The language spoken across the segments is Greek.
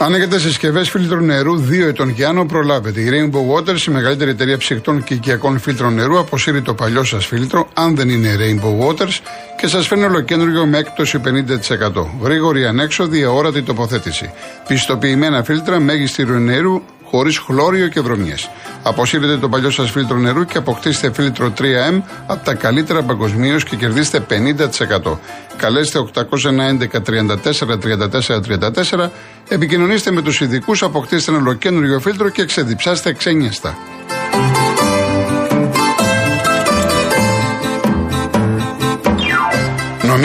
Αν έχετε συσκευές φίλτρου νερού 2 ετών και άνω, προλάβετε. Η Rainbow Waters, η μεγαλύτερη εταιρεία ψυχτών και οικιακών φίλτρων νερού, αποσύρει το παλιό σας φίλτρο, αν δεν είναι Rainbow Waters, και σας φέρνει ολοκέντρο με έκπτωση 50%. Γρήγορη ανέξοδη, αόρατη τοποθέτηση. Πιστοποιημένα φίλτρα, μέγιστη νερού, χωρίς χλώριο και βρωμιές. Αποσύρετε το παλιό σας φίλτρο νερού και αποκτήστε φίλτρο 3M από τα καλύτερα παγκοσμίως και κερδίστε 50%. Καλέστε 811 34 34 34, επικοινωνήστε με τους ειδικούς, αποκτήστε ένα ολοκένουργιο φίλτρο και ξεδιψάστε ξένιαστα.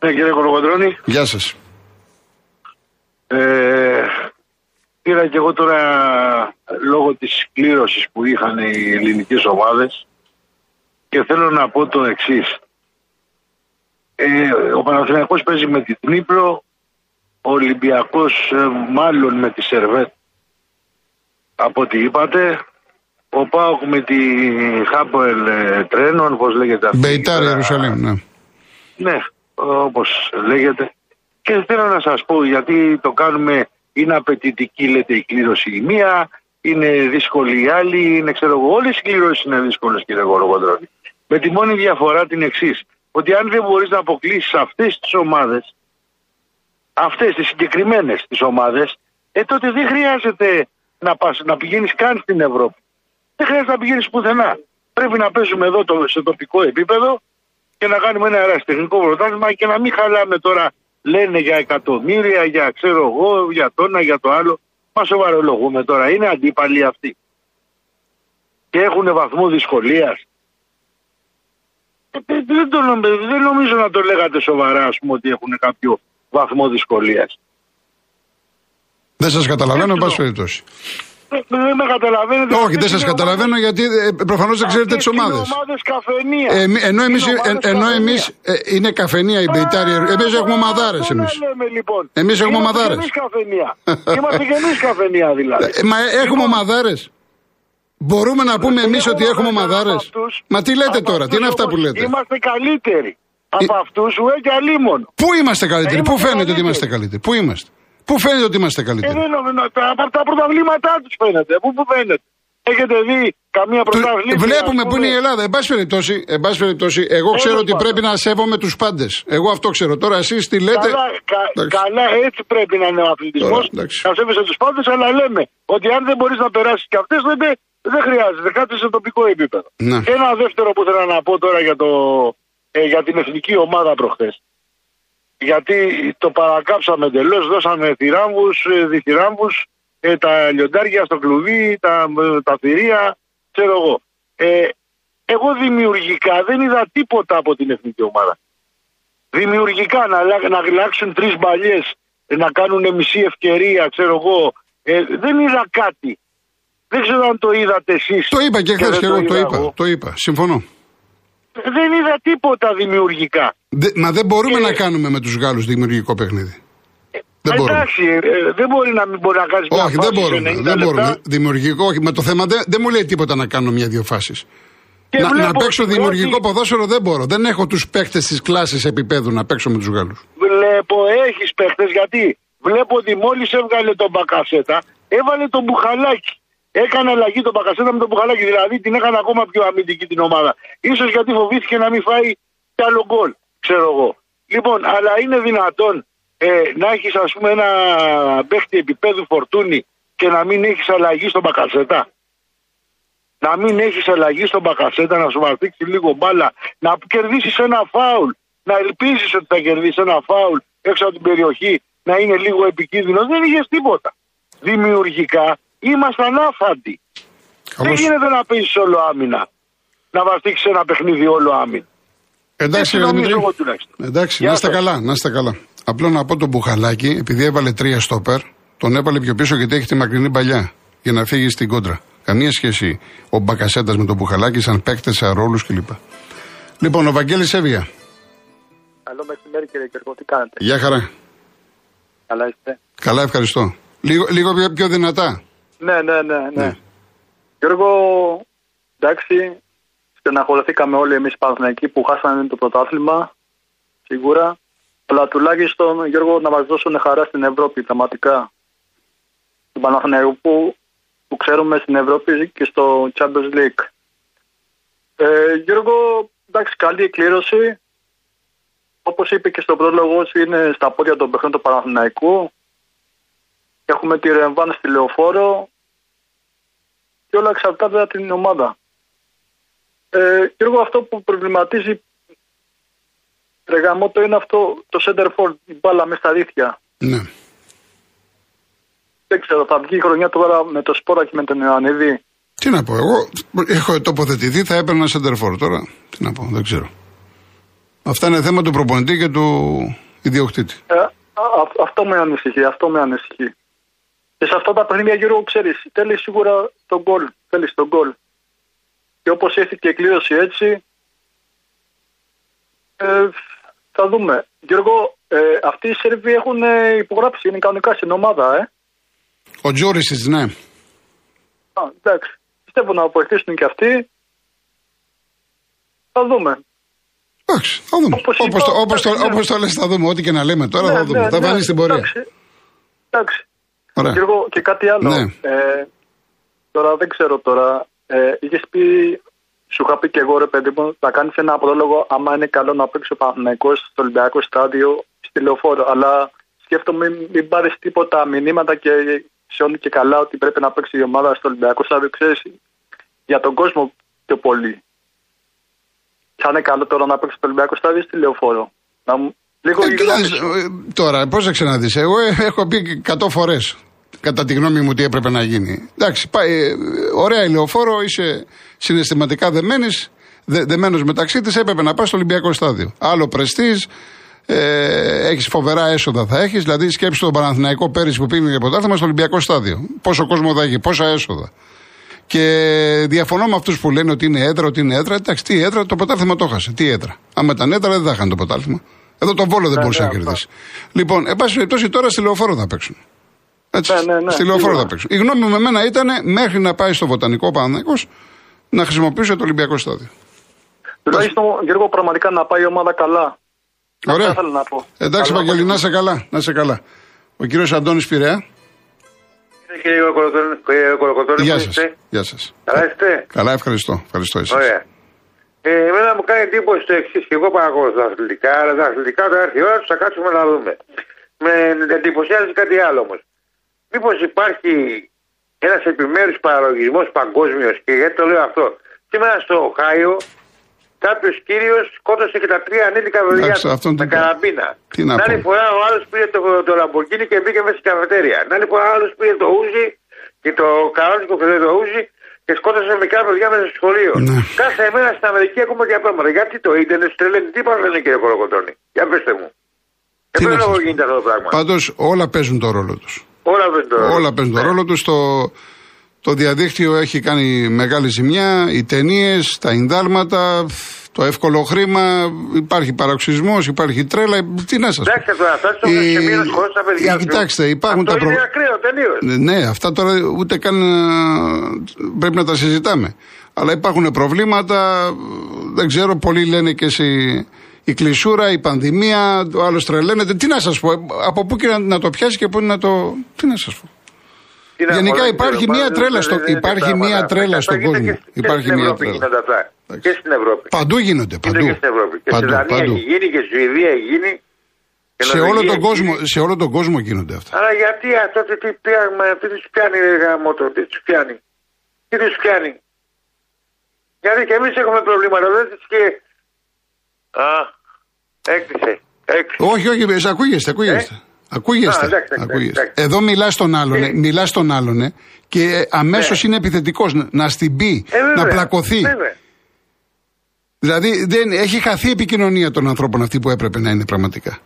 Ναι, κύριε Κολοκοντρώνη. Γεια σας. Ε, πήρα και εγώ τώρα λόγω της κλήρωσης που είχαν οι ελληνικές ομάδες και θέλω να πω το εξής. Ε, ο Παναθηναϊκός παίζει με την Τνίπρο, ο Ολυμπιακός ε, μάλλον με τη Σερβέτ από ό,τι είπατε, ο Πάοκ με τη Χάποελ ε, Τρένον, πώς λέγεται αυτή. Μπεϊτάρ Ιερουσαλήμ, ναι. Ναι, όπως λέγεται. Και θέλω να σας πω γιατί το κάνουμε, είναι απαιτητική λέτε η κλήρωση η μία, είναι δύσκολη η άλλη, είναι ξέρω εγώ, όλες οι κληρώσεις είναι δύσκολες κύριε Γολογοντρώνη. Με τη μόνη διαφορά την εξής. ότι αν δεν μπορείς να αποκλείσεις αυτές τις ομάδες, αυτές τις συγκεκριμένες τις ομάδες, ε τότε δεν χρειάζεται να, πας, να πηγαίνεις καν στην Ευρώπη. Δεν χρειάζεται να πηγαίνεις πουθενά. Πρέπει να παίζουμε εδώ το, σε τοπικό επίπεδο και να κάνουμε ένα αεραστεχνικό πρωτάθλημα και να μην χαλάμε τώρα λένε για εκατομμύρια, για ξέρω εγώ, για το ένα, για το άλλο. Μας σοβαρολογούμε τώρα. Είναι αντίπαλοι αυτοί. Και έχουν βαθμό δυσκολίας. Ε, δεν, το, δεν νομίζω να το λέγατε σοβαρά, ας πούμε, ότι έχουν κάποιο βαθμό δυσκολίας. Δεν σας καταλαβαίνω, εν πάση περιπτώσει. Δεν με καταλαβαίνετε. Όχι, δεν σας καταλαβαίνω γιατί ε, προφανώς δεν ξέρετε τις ομάδε. Είναι ομάδες καφενείας. Ε, ενώ εμεί ενώ εμείς, ε, είναι καφενεία η Μπεϊτάρη. Εμείς έχουμε ομαδάρες εμείς. Λοιπόν. Εμείς έχουμε ομαδάρες. Είμαστε και εμεί καφενεία δηλαδή. Ε, μα έχουμε λοιπόν, ομαδάρες. Μπορούμε να πούμε εμείς ότι έχουμε ομαδάρες. Μα τι λέτε τώρα, τι είναι αυτά που λέτε; Είμαστε καλύτεροι. Από αυτούς σου και αλίμον. Πού είμαστε καλύτεροι, πού φαίνεται ότι είμαστε καλύτεροι, πού είμαστε; Πού φαίνεται ότι είμαστε καλύτεροι; Ε, από τα πρωταβλήματά τους φαίνεται. Πού, πού φαίνεται; Έχετε δει καμία πρωταβλήμα. Βλέπουμε που είναι η Ελλάδα. Εν πάση περιπτώσει, εν πάση περιπτώσει εγώ ξέρω ότι πρέπει να σέβομαι τους πάντες. Εγώ αυτό ξέρω. Τώρα εσείς τι λέτε; Καλά, κα, καλά έτσι πρέπει να είναι ο αθλητισμός. Να σέβεσαι τους πάντες, αλλά λέμε ότι αν δεν μπορείς να περάσεις και αυτές, δεν, δεν χρειάζεται. Κάτι σε τοπικό επίπεδο. Να. Και ένα δεύτερο που θέλω να πω τώρα για, το, ε, για την εθνική ομάδα προχθές γιατί το παρακάψαμε εντελώς, δώσαμε θηράμβους, ε, διθυράμβους, ε, τα λιοντάρια στο κλουβί, τα, ε, τα θηρία, ξέρω εγώ. Ε, εγώ δημιουργικά δεν είδα τίποτα από την εθνική ομάδα. Δημιουργικά να, να αλλάξουν τρεις μπαλιές, να κάνουν μισή ευκαιρία, ξέρω εγώ. Ε, δεν είδα κάτι. Δεν ξέρω αν το είδατε εσείς. Το είπα και χθες και εγώ το είπα. Το είπα. Συμφωνώ. Δεν είδα τίποτα δημιουργικά. Μα δεν μπορούμε να κάνουμε με τους Γάλλους δημιουργικό παιχνίδι. Δεν Εντάξει, ε, δεν μπορεί να μην μπορεί να κάνεις Όχι, δεν μπορούμε. Δεν μπορούμε. Δημιουργικό, όχι. Με το θέμα δεν, δεν μου λέει τίποτα να κάνω μια-δύο φάσεις. Να, να παίξω δημιουργικό ποδόσφαιρο δεν μπορώ. Δεν έχω τους παίχτε της κλάσης επίπεδου να παίξω με τους Γάλλους. Βλέπω, έχεις παίχτε γιατί βλέπω ότι μόλις έβγαλε τον Μπακασέτα, έβαλε τον Μπουχαλάκι. Έκανε αλλαγή τον Μπακασέτα με τον Μπουχαλάκι. Δηλαδή την έκανε ακόμα πιο αμυντική την ομάδα. σω γιατί φοβήθηκε να μην φάει κι άλλο γκολ, ξέρω εγώ. Λοιπόν, αλλά είναι δυνατόν ε, να έχεις ας πούμε ένα παίχτη επίπεδου φορτούνη και να μην έχεις αλλαγή στον Μπακασέτα. Να μην έχεις αλλαγή στον Μπακασέτα, να σου βαρθίξει λίγο μπάλα, να κερδίσεις ένα φάουλ, να ελπίζεις ότι θα κερδίσεις ένα φάουλ έξω από την περιοχή, να είναι λίγο επικίνδυνος. Δεν είχες τίποτα. Δημιουργικά ήμασταν άφαντοι. Δεν γίνεται να πει όλο άμυνα. Να βαστίξεις ένα παιχνίδι όλο άμυνα. Εντάξει, Δημήτρη. Εντάξει, να είστε καλά, να είστε καλά. Απλό να πω τον Μπουχαλάκη, επειδή έβαλε τρία στόπερ, Τον έβαλε πιο πίσω γιατί έχει τη μακρινή παλιά για να φύγει στην κόντρα. Καμία σχέση ο Μπακασέτας με τον Μπουχαλάκη, σαν παίκτες, σαν ρόλους κλπ. Λοιπόν, ο Βαγγέλης Εύβοια. Καλό μεσημέρι κύριε Κερκό, τι κάνετε; Γεια χαρά. Καλά είστε; Καλά, ευχαριστώ. Λίγο, λίγο πιο, πιο δυνατά. Ναι, ναι, ναι, ναι. Ναι. Γιώργο, εντάξει, στεναχωρηθήκαμε όλοι εμείς οι Παναθηναϊκοί που χάσαμε το πρωτάθλημα, σίγουρα. Αλλά τουλάχιστον, Γιώργο, να μας δώσουν χαρά στην Ευρώπη, πραγματικά. Του Παναθηναϊκού που, που ξέρουμε στην Ευρώπη και στο Champions League. Ε, Γιώργο, εντάξει, καλή εκκλήρωση. Όπως είπε και στο πρόλογο, είναι στα πόδια των παιχνών του Παναθηναϊκού. Έχουμε τη Ρεμβάν στη Λεωφόρο και όλα εξαρτάται από την ομάδα. Ε, Γιώργο, αυτό που προβληματίζει Ρεγαμότο είναι αυτό το center for η μπάλα μες στα δίχτυα. Ναι. Δεν ξέρω, θα βγει η χρονιά τώρα με το σπόρα και με τον Ιωαννίδη. Τι να πω, εγώ έχω τοποθετηθεί, θα έπαιρνα σεντερφόρ τώρα. Τι να πω, δεν ξέρω. Αυτά είναι θέμα του προπονητή και του ιδιοκτήτη. Ε, α- α- αυτό με ανησυχεί, αυτό με ανησυχεί. Και σε αυτά τα παιχνίδια, Γιώργο, ξέρεις, θέλεις σίγουρα τον γκολ. Θέλεις τον γκολ. Και όπως ήρθε και η κλήρωση έτσι, ε, θα δούμε. Γιώργο, ε, αυτοί οι Σέρβοι έχουν ε, υπογράψει, είναι κανονικά στην ομάδα, ε. Ο Τζόρισιτ, ναι. Α, εντάξει. Πιστεύω να βοηθήσουν και αυτοί. Θα δούμε. Εντάξει, θα δούμε. Όπως Όπως είπα, το, όπως το, εντάξει, ναι. όπως το λες θα δούμε, ό,τι και να λέμε τώρα θα Ναι, δούμε. ναι, θα ναι, φανεί στην πορεία. Εντάξει. εντάξει. Ωραία. Γιώργο, και κάτι άλλο. Ναι. Ε, τώρα δεν ξέρω τώρα. Ε, Είχες πει, σου είχα πει και εγώ ρε παιδί μου, να κάνεις ένα πρόλογο άμα είναι καλό να παίξεις ο Παναθηναϊκός στο Ολυμπιακό στάδιο στη λεωφόρο. Αλλά σκέφτομαι μην, μην πάρεις τίποτα μηνύματα και σε όλη και καλά ότι πρέπει να παίξει η ομάδα στο Ολυμπιακό στάδιο. Ξέρεις, για τον κόσμο πιο πολύ. Θα είναι καλό τώρα να παίξεις στο Ολυμπιακό στάδιο στη λεωφόρο. Να μου, λίγο Ε, η κοίτα, γνώμη σου. ε, τώρα, πρόσεξε να δεις. Εγώ ε, έχω πει 100 φορές κατά τη γνώμη μου τι έπρεπε να γίνει. Εντάξει, πάει, ε, ωραία η λεωφόρο, είσαι συναισθηματικά δεμένης, δε, δεμένος μεταξύ της, έπρεπε να πας στο Ολυμπιακό στάδιο. Άλλο πρεστής, ε, έχεις φοβερά έσοδα θα έχεις. Δηλαδή, σκέψει τον Παναθηναϊκό πέρυσι που πήγαινε για πρωτάθλημα στο Ολυμπιακό στάδιο. Πόσο κόσμο θα έχει, πόσα έσοδα. Και διαφωνώ με αυτούς που λένε ότι είναι έδρα, ότι είναι έδρα. Εντάξει, τι έδρα, το πρωτάθλημα το χάσε. Τι έδρα. Αν ήταν έδρα, δεν θα είχαν το πρωτάθλημα. Εδώ τον Βόλο δεν Ναι, μπορούσε ναι, να κερδίσει. Λοιπόν, εν πάση περιπτώσει τώρα στη λεωφόρο θα παίξουν. Έτσι, Ναι, ναι, ναι, στη λεωφόρο σίγουρα. θα παίξουν. Η γνώμη μου με μένα ήταν μέχρι να πάει στο βοτανικό Παναθηναϊκός να χρησιμοποιήσει το Ολυμπιακό στάδιο. Τουλάχιστον, Γιώργο, πραγματικά να πάει η ομάδα καλά. Ωραία. Αυτό ήθελα να πω. Εντάξει, Καλό Βαγγέλη, να απόγευμα. σε καλά. Να σε καλά. Ο κύριος Αντώνης Πειραιά. Κύριε Κολοκοτρώνη, κύριε Κολοκοτρώνη, Γεια που σας. είστε; Γεια σας. Καλά είστε; Καλά, ευχαριστώ. Ευχαριστώ εσείς. Ωραία. Ε, εμένα μου κάνει εντύπωση το εξής και εγώ παρακολουθώ τα αθλητικά, αλλά τα αθλητικά όταν έρθει η ώρα τους θα κάτσουμε να δούμε. Με εντυπωσιάζει κάτι άλλο όμως. Μήπως υπάρχει ένας επιμέρους παραλογισμός παγκόσμιος και γιατί το λέω αυτό. Σήμερα στο Οχάιο κάποιος κύριος σκότωσε και τα τρία ανήλικα παιδιά Εντάξει, του αυτόν με τι- καραμπίνα. τι να Την άλλη πω. φορά ο άλλος πήρε το, το Lamborghini και μπήκε μέσα στην καφετέρια. Την άλλη φορά ο άλλος πήρε το Ούζι και το καρόνικο και το Ούζι και σκότωσε μικρά παιδιά μέσα στο σχολείο. Ναι. Κάθε μέρα στην Αμερική ακούμε για πράγματα. Γιατί το ίντερνετ τρελαίνει, τι πάνε λένε κύριε Κολοκοτρώνη; Για πετε μου. Τι Δεν να πρέπει σας να πω. γίνεται αυτό το πράγμα; Πάντως όλα παίζουν το ρόλο τους. Όλα δεν το. Όλα παίζουν το Ναι. ρόλο του. Το, το διαδίκτυο έχει κάνει μεγάλη ζημιά. Οι ταινίες, τα ινδάλματα, το εύκολο χρήμα. Υπάρχει παροξισμό, υπάρχει τρέλα. Τι να σας πω. Εντάξει τώρα, αυτά το Η- σε μήνες χωρίς τα παιδιά η- σου. Κοιτάξτε, υπάρχουν αυτό τα προ- είναι ακραίο τελείως. Ναι, αυτά τώρα ούτε καν ε, πρέπει να τα συζητάμε. Αλλά υπάρχουν προβλήματα, δεν ξέρω, πολλοί λένε και εσύ η κλεισούρα, η πανδημία, ο άλλος τρελαίνεται. Τι να σας πω, από πού και να, να το πιάσει και πού να το. Τι να σας πω. Τι να Γενικά πω, δεν υπάρχει ξέρω, μία δεν- τρέλα δεν- στο- δεν είναι υπάρχει πράγματα. μία τρέλα Αυτά στον γίνεται κόσμο. και- και Υπάρχει στην μία Ευρώπη τρέλα. γίνονται αυτά. Και στην Ευρώπη. Παντού γίνονται, Είναι παντού. και στην Ευρώπη. Και Παντού, στη Δανία παντού. έχει γίνει και στη Σουηδία έχει γίνει. και Σε όλο, Νορβηγία τον έχει κόσμο, γίνει. σε όλο τον κόσμο γίνονται αυτά. Αλλά γιατί αυτό τι, τι, πιάνουμε, τι τους πιάνει ρε γαμότο, τι τους πιάνει. Τι τους πιάνει. Γιατί και εμείς έχουμε προβλήματα, δεν τις και... Α, έκλεισε, έκλεισε. Όχι, όχι, σε ακούγεστε, ακούγεστε. Ακούγεστε. Ε; Α, εντάξει, εντάξει, ακούγεστε. εντάξει. Εδώ μιλάς στον άλλον, Ε. μιλάς στον άλλον ε, και αμέσως Ναι. είναι επιθετικός να, να στην πει, Ε, βέβαια, να πλακωθεί. Βέβαια. Δηλαδή δεν, έχει χαθεί η επικοινωνία των ανθρώπων αυτή που έπρεπε να είναι πραγματικά.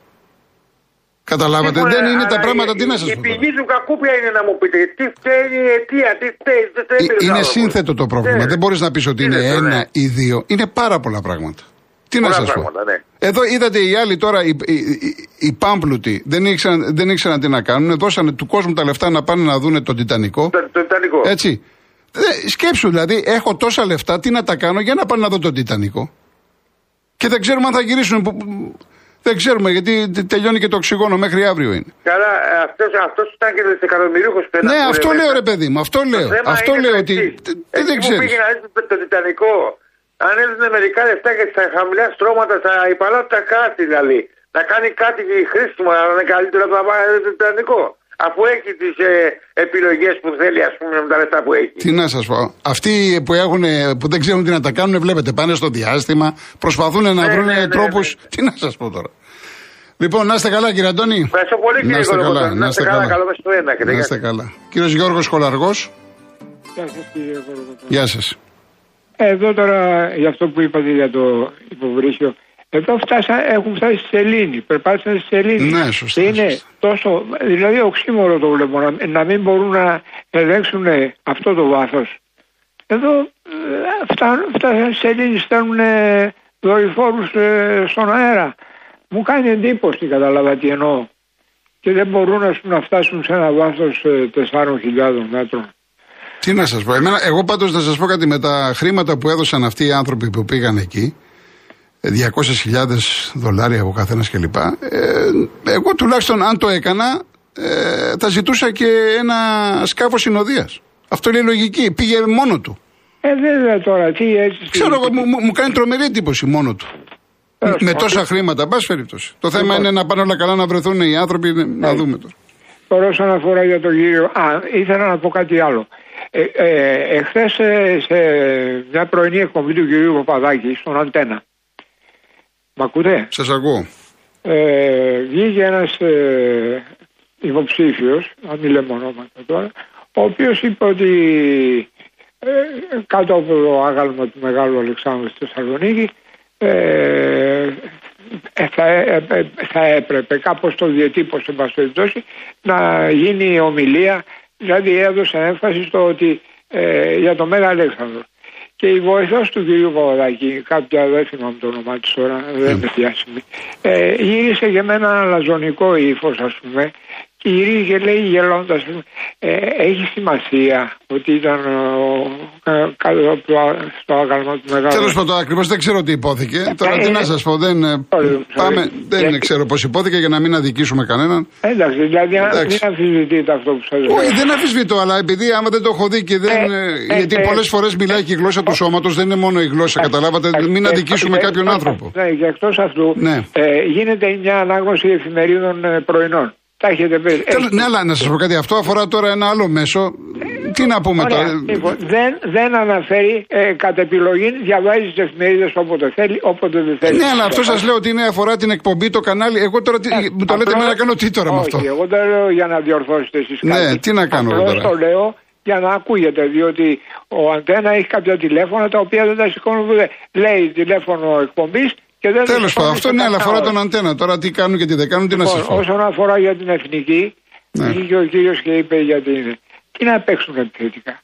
Καταλάβατε, Τι δεν μπορεί- είναι τα άρα πράγματα, η- τι να σας Η πω. πηγή του κακού ποια είναι να μου πείτε. Τι φταίει η αιτία, τι φταίει. δεν φταίει Ε, Είναι ο άνθρωπος. σύνθετο το πρόβλημα. Ναι. Δεν μπορείς να πεις ότι είναι Σύνθετο, ένα ναι. ή δύο. Είναι πάρα πολλά πράγματα. Τι να Πολλά σας πω. πράγματα, ναι. Εδώ είδατε οι άλλοι τώρα, οι, οι, οι- οι πάμπλουτοι, δεν ήξεραν, δεν ήξεραν τι να κάνουν. Δώσανε του κόσμου τα λεφτά να πάνε να δούνε τον Τιτανικό. Το, το Ιταλικό. Έτσι. Ε, σκέψου δηλαδή, έχω τόσα λεφτά, τι να τα κάνω για να πάνε να δω τον Τιτανικό; Και δεν ξέρουμε αν θα γυρίσουν. που- που- Δεν ξέρουμε γιατί τε- τελειώνει και το οξυγόνο μέχρι αύριο είναι. Καλά, αυτός, αυτός ήταν και δισεκατομμυρίουχος πέντε. Ναι, αυτό λέω ρε παιδί μου, αυτό λέω. Το θέμα Αυτό είναι λέω το ότι. εξής. τε- Εκεί Δεν που ξέρεις. πήγε να δει το, το Τιτανικό, αν έδινε μερικά λεφτά και στα χαμηλά στρώματα, στα υπαλάτια κράτη δηλαδή, να κάνει κάτι χρήσιμο, να είναι καλύτερο από να πάει το Τιτανικό. Αφού έχει τις ε, επιλογές που θέλει, ας πούμε, με τα λεφτά που έχει. Τι να σας πω. Αυτοί που, έχουν, που δεν ξέρουν τι να τα κάνουν, βλέπετε, πάνε στο διάστημα, προσπαθούν να Ναι, βρουν ναι, ναι, τρόπους. ναι. Τι να σας πω τώρα. Λοιπόν, να είστε καλά, κύριε Αντώνη. Ευχαριστώ πολύ, Να κύριε είστε Κολοκοτρώνη. καλά, Να είστε καλά, καλό μεσημέρι να έχετε. Να Γεια είστε σας. καλά. Κύριος Γιώργος Χολαργός, Γεια σας κύριε Κοροκοτρώνη. γεια σας. Εδώ τώρα για αυτό που είπατε για το υποβρύχιο. Εδώ φτάσα, έχουν φτάσει στη Σελήνη, περπάτησαν στη Σελήνη. Ναι, σωστά, Και είναι σωστά. τόσο, δηλαδή οξύμορο το βλέπω, να, να μην μπορούν να ελέγξουν αυτό το βάθος. Εδώ ε, φτάνουν, φτάσαν στη Σελήνη, στέλνουν ε, δορυφόρους ε, στον αέρα. Μου κάνει εντύπωση, κατάλαβα τι εννοώ. Και δεν μπορούν ας πούμε, να φτάσουν σε ένα βάθος ε, 4.000 μέτρων. Τι να σας πω. Εμένα, εγώ πάντως να σας πω κάτι με τα χρήματα που έδωσαν αυτοί οι άνθρωποι που πήγαν εκεί. ε, 200.000 δολάρια ο καθένας κλπ. Ε, εγώ τουλάχιστον αν το έκανα, ε, θα ζητούσα και ένα σκάφος συνοδείας. Αυτό είναι η λογική. Πήγε μόνο του. Ε, βέβαια τώρα, τι έτσι. Ξέρω εγώ, μου, μου- μου κάνει τρομερή εντύπωση μόνο του. Τέλος Με πάντων. τόσα χρήματα, πάση περιπτώσει. Το θέμα Λοιπόν. είναι να πάνε όλα καλά, να βρεθούν οι άνθρωποι, να Ναι. δούμε τώρα. Τώρα όσον αφορά για τον κύριο. Α, ήθελα να πω κάτι άλλο. Ε, ε, εχθές ε, σε μια πρωινή εκπομπή του κυρίου Παπαδάκη στον Αντένα. Μ' ακούτε; Σας ακούω. Ε, βγήκε ένας ε, υποψήφιος, να μην λέμε ονόματα τώρα, ο οποίος είπε ότι ε, κάτω από το άγαλμα του Μεγάλου Αλεξάνδρου στη Θεσσαλονίκη ε, ε, θα, ε, ε, θα έπρεπε κάπως το διατύπωσε εν πάση περιπτώσει, να γίνει ομιλία δηλαδή έδωσε έμφαση στο ότι ε, για το Μέγα Αλέξανδρο. Και η βοηθός του κυρίου Παπαδάκη, κάποια δεν θυμάμαι το όνομά της τώρα, δεν είναι διάσημη, ε, γύρισε και με ένα αλαζονικό ύφος, ας πούμε, και γυρίζει και λέει γελώντας, ε, έχει σημασία ότι ήταν ο, ε, κάτω από το, α- στο άγαλμα του μεγάλου. Τέλος πάντων, ακριβώς δεν ξέρω τι υπόθηκε. Τώρα τι είναι- να σας πω, δεν. ε, Sorry, sorry. Πάμε, δεν Γιατί- ξέρω πώς υπόθηκε για να μην αδικήσουμε κανέναν. Εντάξει, δηλαδή αν Εντάξει. μην αμφισβητείτε αυτό που σας λέω. Όχι, δεν αμφισβητώ, αλλά επειδή άμα δεν το έχω δει και δεν. Ε, ε, ε, γιατί ε, πολλές φορές μιλάει και η γλώσσα του σώματος, δεν είναι μόνο η γλώσσα, καταλάβατε. Μην Ε, αδικήσουμε ε, κάποιον ε, άνθρωπο. Ναι, και εκτός αυτού Ναι. ε, γίνεται μια ανάγνωση εφημερίδων ε, πρωινών. Τα έχετε πει. Τέλος, ναι, αλλά να σας πω κάτι. Αυτό αφορά τώρα ένα άλλο μέσο. Τι να πούμε Ωραία. τώρα; Λοιπόν, δεν, δεν αναφέρει ε, κατ' επιλογή, διαβάζει τις εφημερίδες όποτε θέλει, όποτε δεν θέλει. Ναι, αλλά αυτό σας λέω ότι είναι αφορά την εκπομπή, το κανάλι. Εγώ τώρα τι- μου το λέτε Απλώς- με να κάνω τι τώρα με όχι, αυτό; εγώ δεν λέω για να διορθώσετε εσείς Ναι, κάτι. τι να κάνω Απλώς τώρα; το λέω για να ακούγεται, διότι ο Αντένα έχει κάποια τηλέφωνα τα οποία δεν τα σηκώνουν ποτέ. Λέει τηλέφωνο εκπομπής και δεν τα Τέλος σηκώνει πάντων, αυτό σε ναι, αλλά κανένας αφορά ώρα. τον αντένα. Τώρα τι κάνουν και τι δεν κάνουν, τι να σας Λοιπόν, πω. όσον αφορά για την εθνική, Ναι. βγήκε ο κύριος και είπε γιατί είναι. Τι να παίξουν επιθετικά.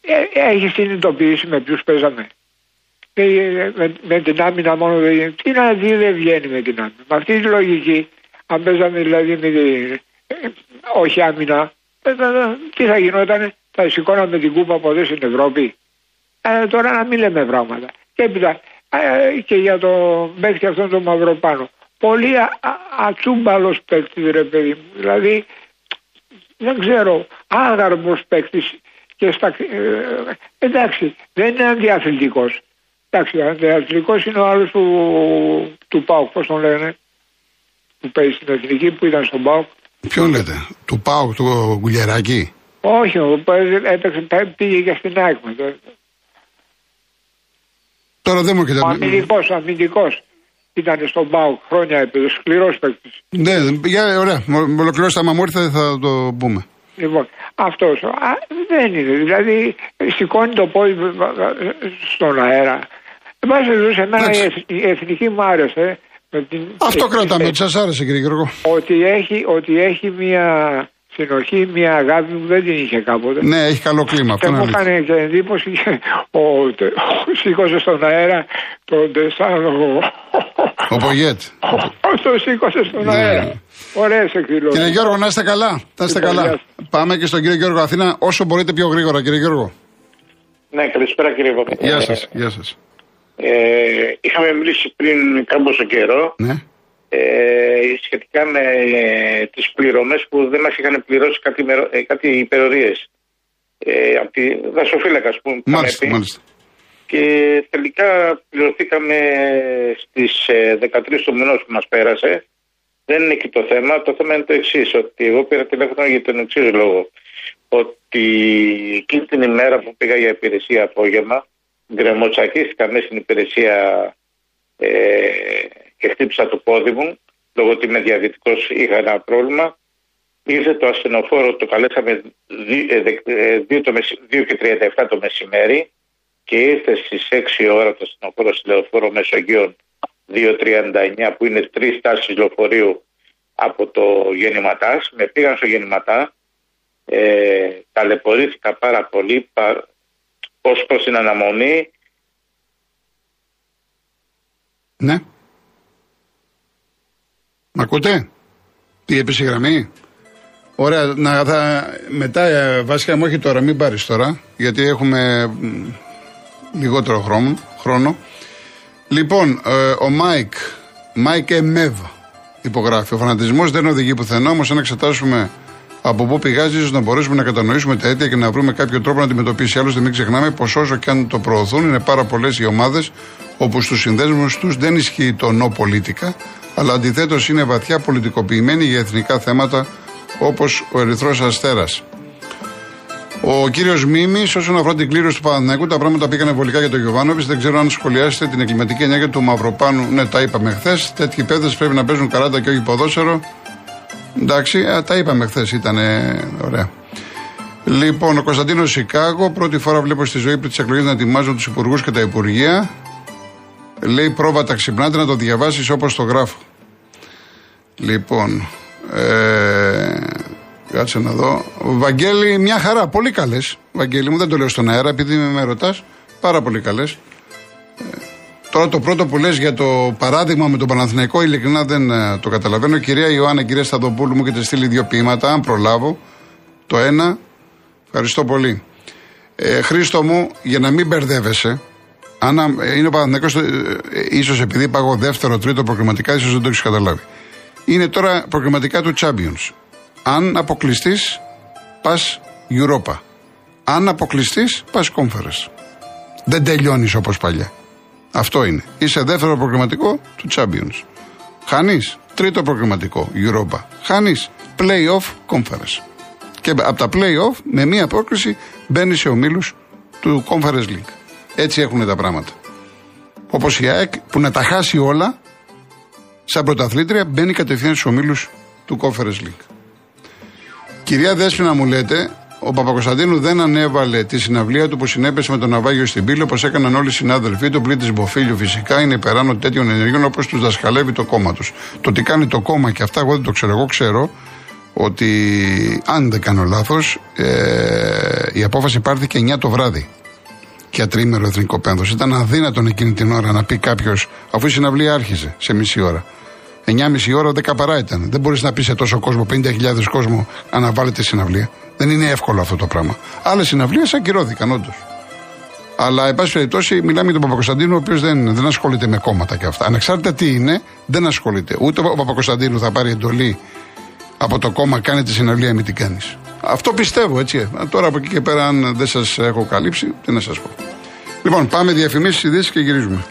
Ε, έχει συνειδητοποιήσει με ποιους παίζαμε. Ε, με, με την άμυνα μόνο δεν γίνεται. Τι να δει δεν βγαίνει με την άμυνα. Με αυτή τη λογική, αν παίζαμε δηλαδή με την, ε, όχι άμυνα, ε, θα- θα- τι θα γινότανε, θα σηκώναμε την κούπα από εδώ στην Ευρώπη. Ε, τώρα να μην λέμε πράγματα. Και έπειτα ε, και για το παίκτη αυτόν τον Μαυροπάνο. Πολύ α, α, ατσούμπαλος παίκτης ρε παιδί μου. Δηλαδή δεν ξέρω, άγαρμος παίκτης και στα, ε, εντάξει, δεν είναι αντιαθλητικός. Εντάξει, αντιαθλητικός είναι ο άλλος του, του ΠΑΟΚ, πώς τον λένε, που παίζει στην εθνική, που ήταν στον ΠΑΟΚ. Ποιον λέτε, του Πάου, του Γκουλιαράκη. Όχι, ο παίζει- έπαιξε, πήγε και στην ΑΕΚ μετά. Τώρα δεν μου Ο έρχεται. αμυντικός, ο αμυντικός. Ήταν στον ΠΑΟΚ χρόνια έπαιζε, σκληρός παίκτης. Ναι, για, ωραία. Μο- Ολοκληρώστε, άμα μου ήρθε θα το πούμε. Λοιπόν, αυτός α, δεν είναι. Δηλαδή σηκώνει το πόδι β- β- στον αέρα. Εν πάση περιπτώσει, εμένα η, Εντάξει. εθ- η εθνική μου άρεσε. Με την- Αυτό ε, κρατάμε, ε, ότι σας άρεσε κύριε Γιώργο. ότι έχει, ότι έχει μια συνοχή, μια αγάπη που δεν την είχε κάποτε. Ναι, έχει καλό κλίμα. Αυτό Και είναι μου αλήθεια. έκανε και εντύπωση και ο, ο, σήκωσε στον αέρα τον Τεσάνο. Ο Πογέτ. Το σήκωσε στον Ναι. αέρα. Ωραίε εκδηλώσεις. Κύριε Γιώργο, να είστε καλά. Να είστε Λοιπόν, καλά. γεια Πάμε και στον κύριο Γιώργο Αθήνα όσο μπορείτε πιο γρήγορα, κύριε Γιώργο. Ναι, καλησπέρα κύριε Παπαδάκη. Γεια σας. Γεια σας. Ε, είχαμε μιλήσει πριν κάμποσο καιρό Ναι. Ε, σχετικά με ε, τις πληρωμές που δεν μας είχαν πληρώσει κάτι, μερο- ε, κάτι υπερορίες. Ε, από τη δασοφύλακα που είχαμε Μάλιστα, πει. μάλιστα. Και τελικά πληρωθήκαμε στις ε, 13 του μηνός που μας πέρασε. Δεν είναι εκεί το θέμα. Το θέμα είναι το εξής, ότι εγώ πήρα τηλέφωνο για τον εξής λόγο. Ότι εκείνη την ημέρα που πήγα για υπηρεσία απόγευμα, γκρεμοτσακίστηκα μέσα στην υπηρεσία ε, και χτύπησα το πόδι μου, λόγω ότι είμαι διαβητικός είχα ένα πρόβλημα. Ήρθε το ασθενοφόρο, το καλέσαμε 2 και 37 το μεσημέρι και ήρθε στις 6 ώρα το ασθενοφόρο στη λεωφόρο Μεσογείων 2.39 που είναι τρεις στάσεις λεωφορείου από το γεννηματάς. Με πήγαν στο γεννηματά, ε, ταλαιπωρήθηκα πάρα πολύ πα, ως προς την αναμονή. Ναι. Μ' ακούτε; Τι έπεσε η γραμμή; Ωραία, να, θα, μετά ε, βασικά μου όχι τώρα, μην πάρεις τώρα, γιατί έχουμε μ, λιγότερο χρόνο. χρόνο. Λοιπόν, ε, ο Μάικ, Μάικ Εμέβ υπογράφει. Ο φανατισμός δεν οδηγεί πουθενά, όμως αν εξετάσουμε από πού πηγάζει, ίσως να μπορέσουμε να κατανοήσουμε τα αίτια και να βρούμε κάποιο τρόπο να αντιμετωπίσει. Άλλωστε, μην ξεχνάμε πως όσο και αν το προωθούν, είναι πάρα πολλές οι ομάδες όπου στους συνδέσμους τους δεν ισχύει το no politica, αλλά αντιθέτως είναι βαθιά πολιτικοποιημένοι για εθνικά θέματα όπως ο Ερυθρός Αστέρας. Ο κύριος Μίμης, όσον αφορά την κλήρωση του Παναθηναϊκού, τα πράγματα πήγανε βολικά για τον Γιωβάνοβιτς. Δεν ξέρω αν σχολιάσετε την εγκληματική ενέργεια του Μαυροπάνου. Ναι, τα είπαμε χθες. Τέτοιοι παίκτες πρέπει να παίζουν καράτε και όχι ποδόσφαιρο. Εντάξει, α, τα είπαμε χθες, ήταν ωραία. Λοιπόν, ο Κωνσταντίνος Σικάγο, πρώτη φορά βλέπω στη ζωή πριν τις εκλογές να ετοιμάζουν τους υπουργούς και τα υπουργεία. Λέει πρόβατα ξυπνάτε να το διαβάσεις όπως το γράφω. Λοιπόν, ε, κάτσε να δω. Βαγγέλη, μια χαρά, πολύ καλές. Βαγγέλη μου, δεν το λέω στον αέρα επειδή με ρωτάς. Πάρα πολύ καλές. Τώρα το πρώτο που λες για το παράδειγμα με τον Παναθηναϊκό, ειλικρινά δεν ε, το καταλαβαίνω. Κυρία Ιωάννα, κυρία Σταδοπούλου, μου έχετε στείλει δύο ποίηματα, αν προλάβω. Το ένα, ευχαριστώ πολύ. Ε, Χρήστο μου, για να μην μπερδεύεσαι, αν ε, είναι ο Παναθηναϊκός, ε, ε, ίσως επειδή πάγω δεύτερο, τρίτο προκριματικά, ίσως δεν το έχεις καταλάβει. Είναι τώρα προκριματικά του Champions. Αν αποκλειστείς, πας Europa. Αν αποκλειστείς, πας Conference. Δεν τελειώνεις όπως παλιά. Αυτό είναι. Είσαι δεύτερο προγραμματικό του Champions. Χάνεις τρίτο προγραμματικό Europa. Χάνεις playoff conference. Και από τα playoff με μία πρόκριση μπαίνεις σε ομίλους του Conference League. Έτσι έχουν τα πράγματα. Όπως η ΑΕΚ που να τα χάσει όλα, σαν πρωταθλήτρια μπαίνει κατευθείαν στους ομίλους του Conference League. Κυρία Δέσποινα μου λέτε, ο Παπακοσταντίνου δεν ανέβαλε τη συναυλία του που συνέπεσε με τον Ναυάγιο στην πύλη όπως έκαναν όλοι οι συνάδελφοί του πριν τη Μποφίλιου. Φυσικά είναι υπεράνω τέτοιων ενεργειών όπως τους δασκαλεύει το κόμμα τους. Το τι κάνει το κόμμα και αυτά εγώ δεν το ξέρω. Εγώ ξέρω ότι αν δεν κάνω λάθος, ε, η απόφαση πάρθηκε 9 το βράδυ για τρίμερο εθνικό πένθος. Ήταν αδύνατον εκείνη την ώρα να πει κάποιος, αφού η συναυλία άρχισε σε μισή ώρα. 9,5 ώρα, 10 παρά ήταν. Δεν μπορείς να πεις σε τόσο κόσμο, 50.000 κόσμο, αναβάλλεται συναυλία. Δεν είναι εύκολο αυτό το πράγμα. Άλλες συναυλίες ακυρώθηκαν, όντως. Αλλά, εν πάση περιπτώσει, μιλάμε για τον Παπακοσταντίνο, ο οποίος δεν, δεν ασχολείται με κόμματα και αυτά. Ανεξάρτητα τι είναι, δεν ασχολείται. Ούτε ο Παπακοσταντίνου θα πάρει εντολή από το κόμμα, κάνει τη συναυλία, μην την κάνεις. Αυτό πιστεύω, έτσι. Τώρα από εκεί και πέρα, αν δεν σας έχω καλύψει, τι να σας πω. Λοιπόν, πάμε διαφημίσεις, ειδήσεις και γυρίζουμε.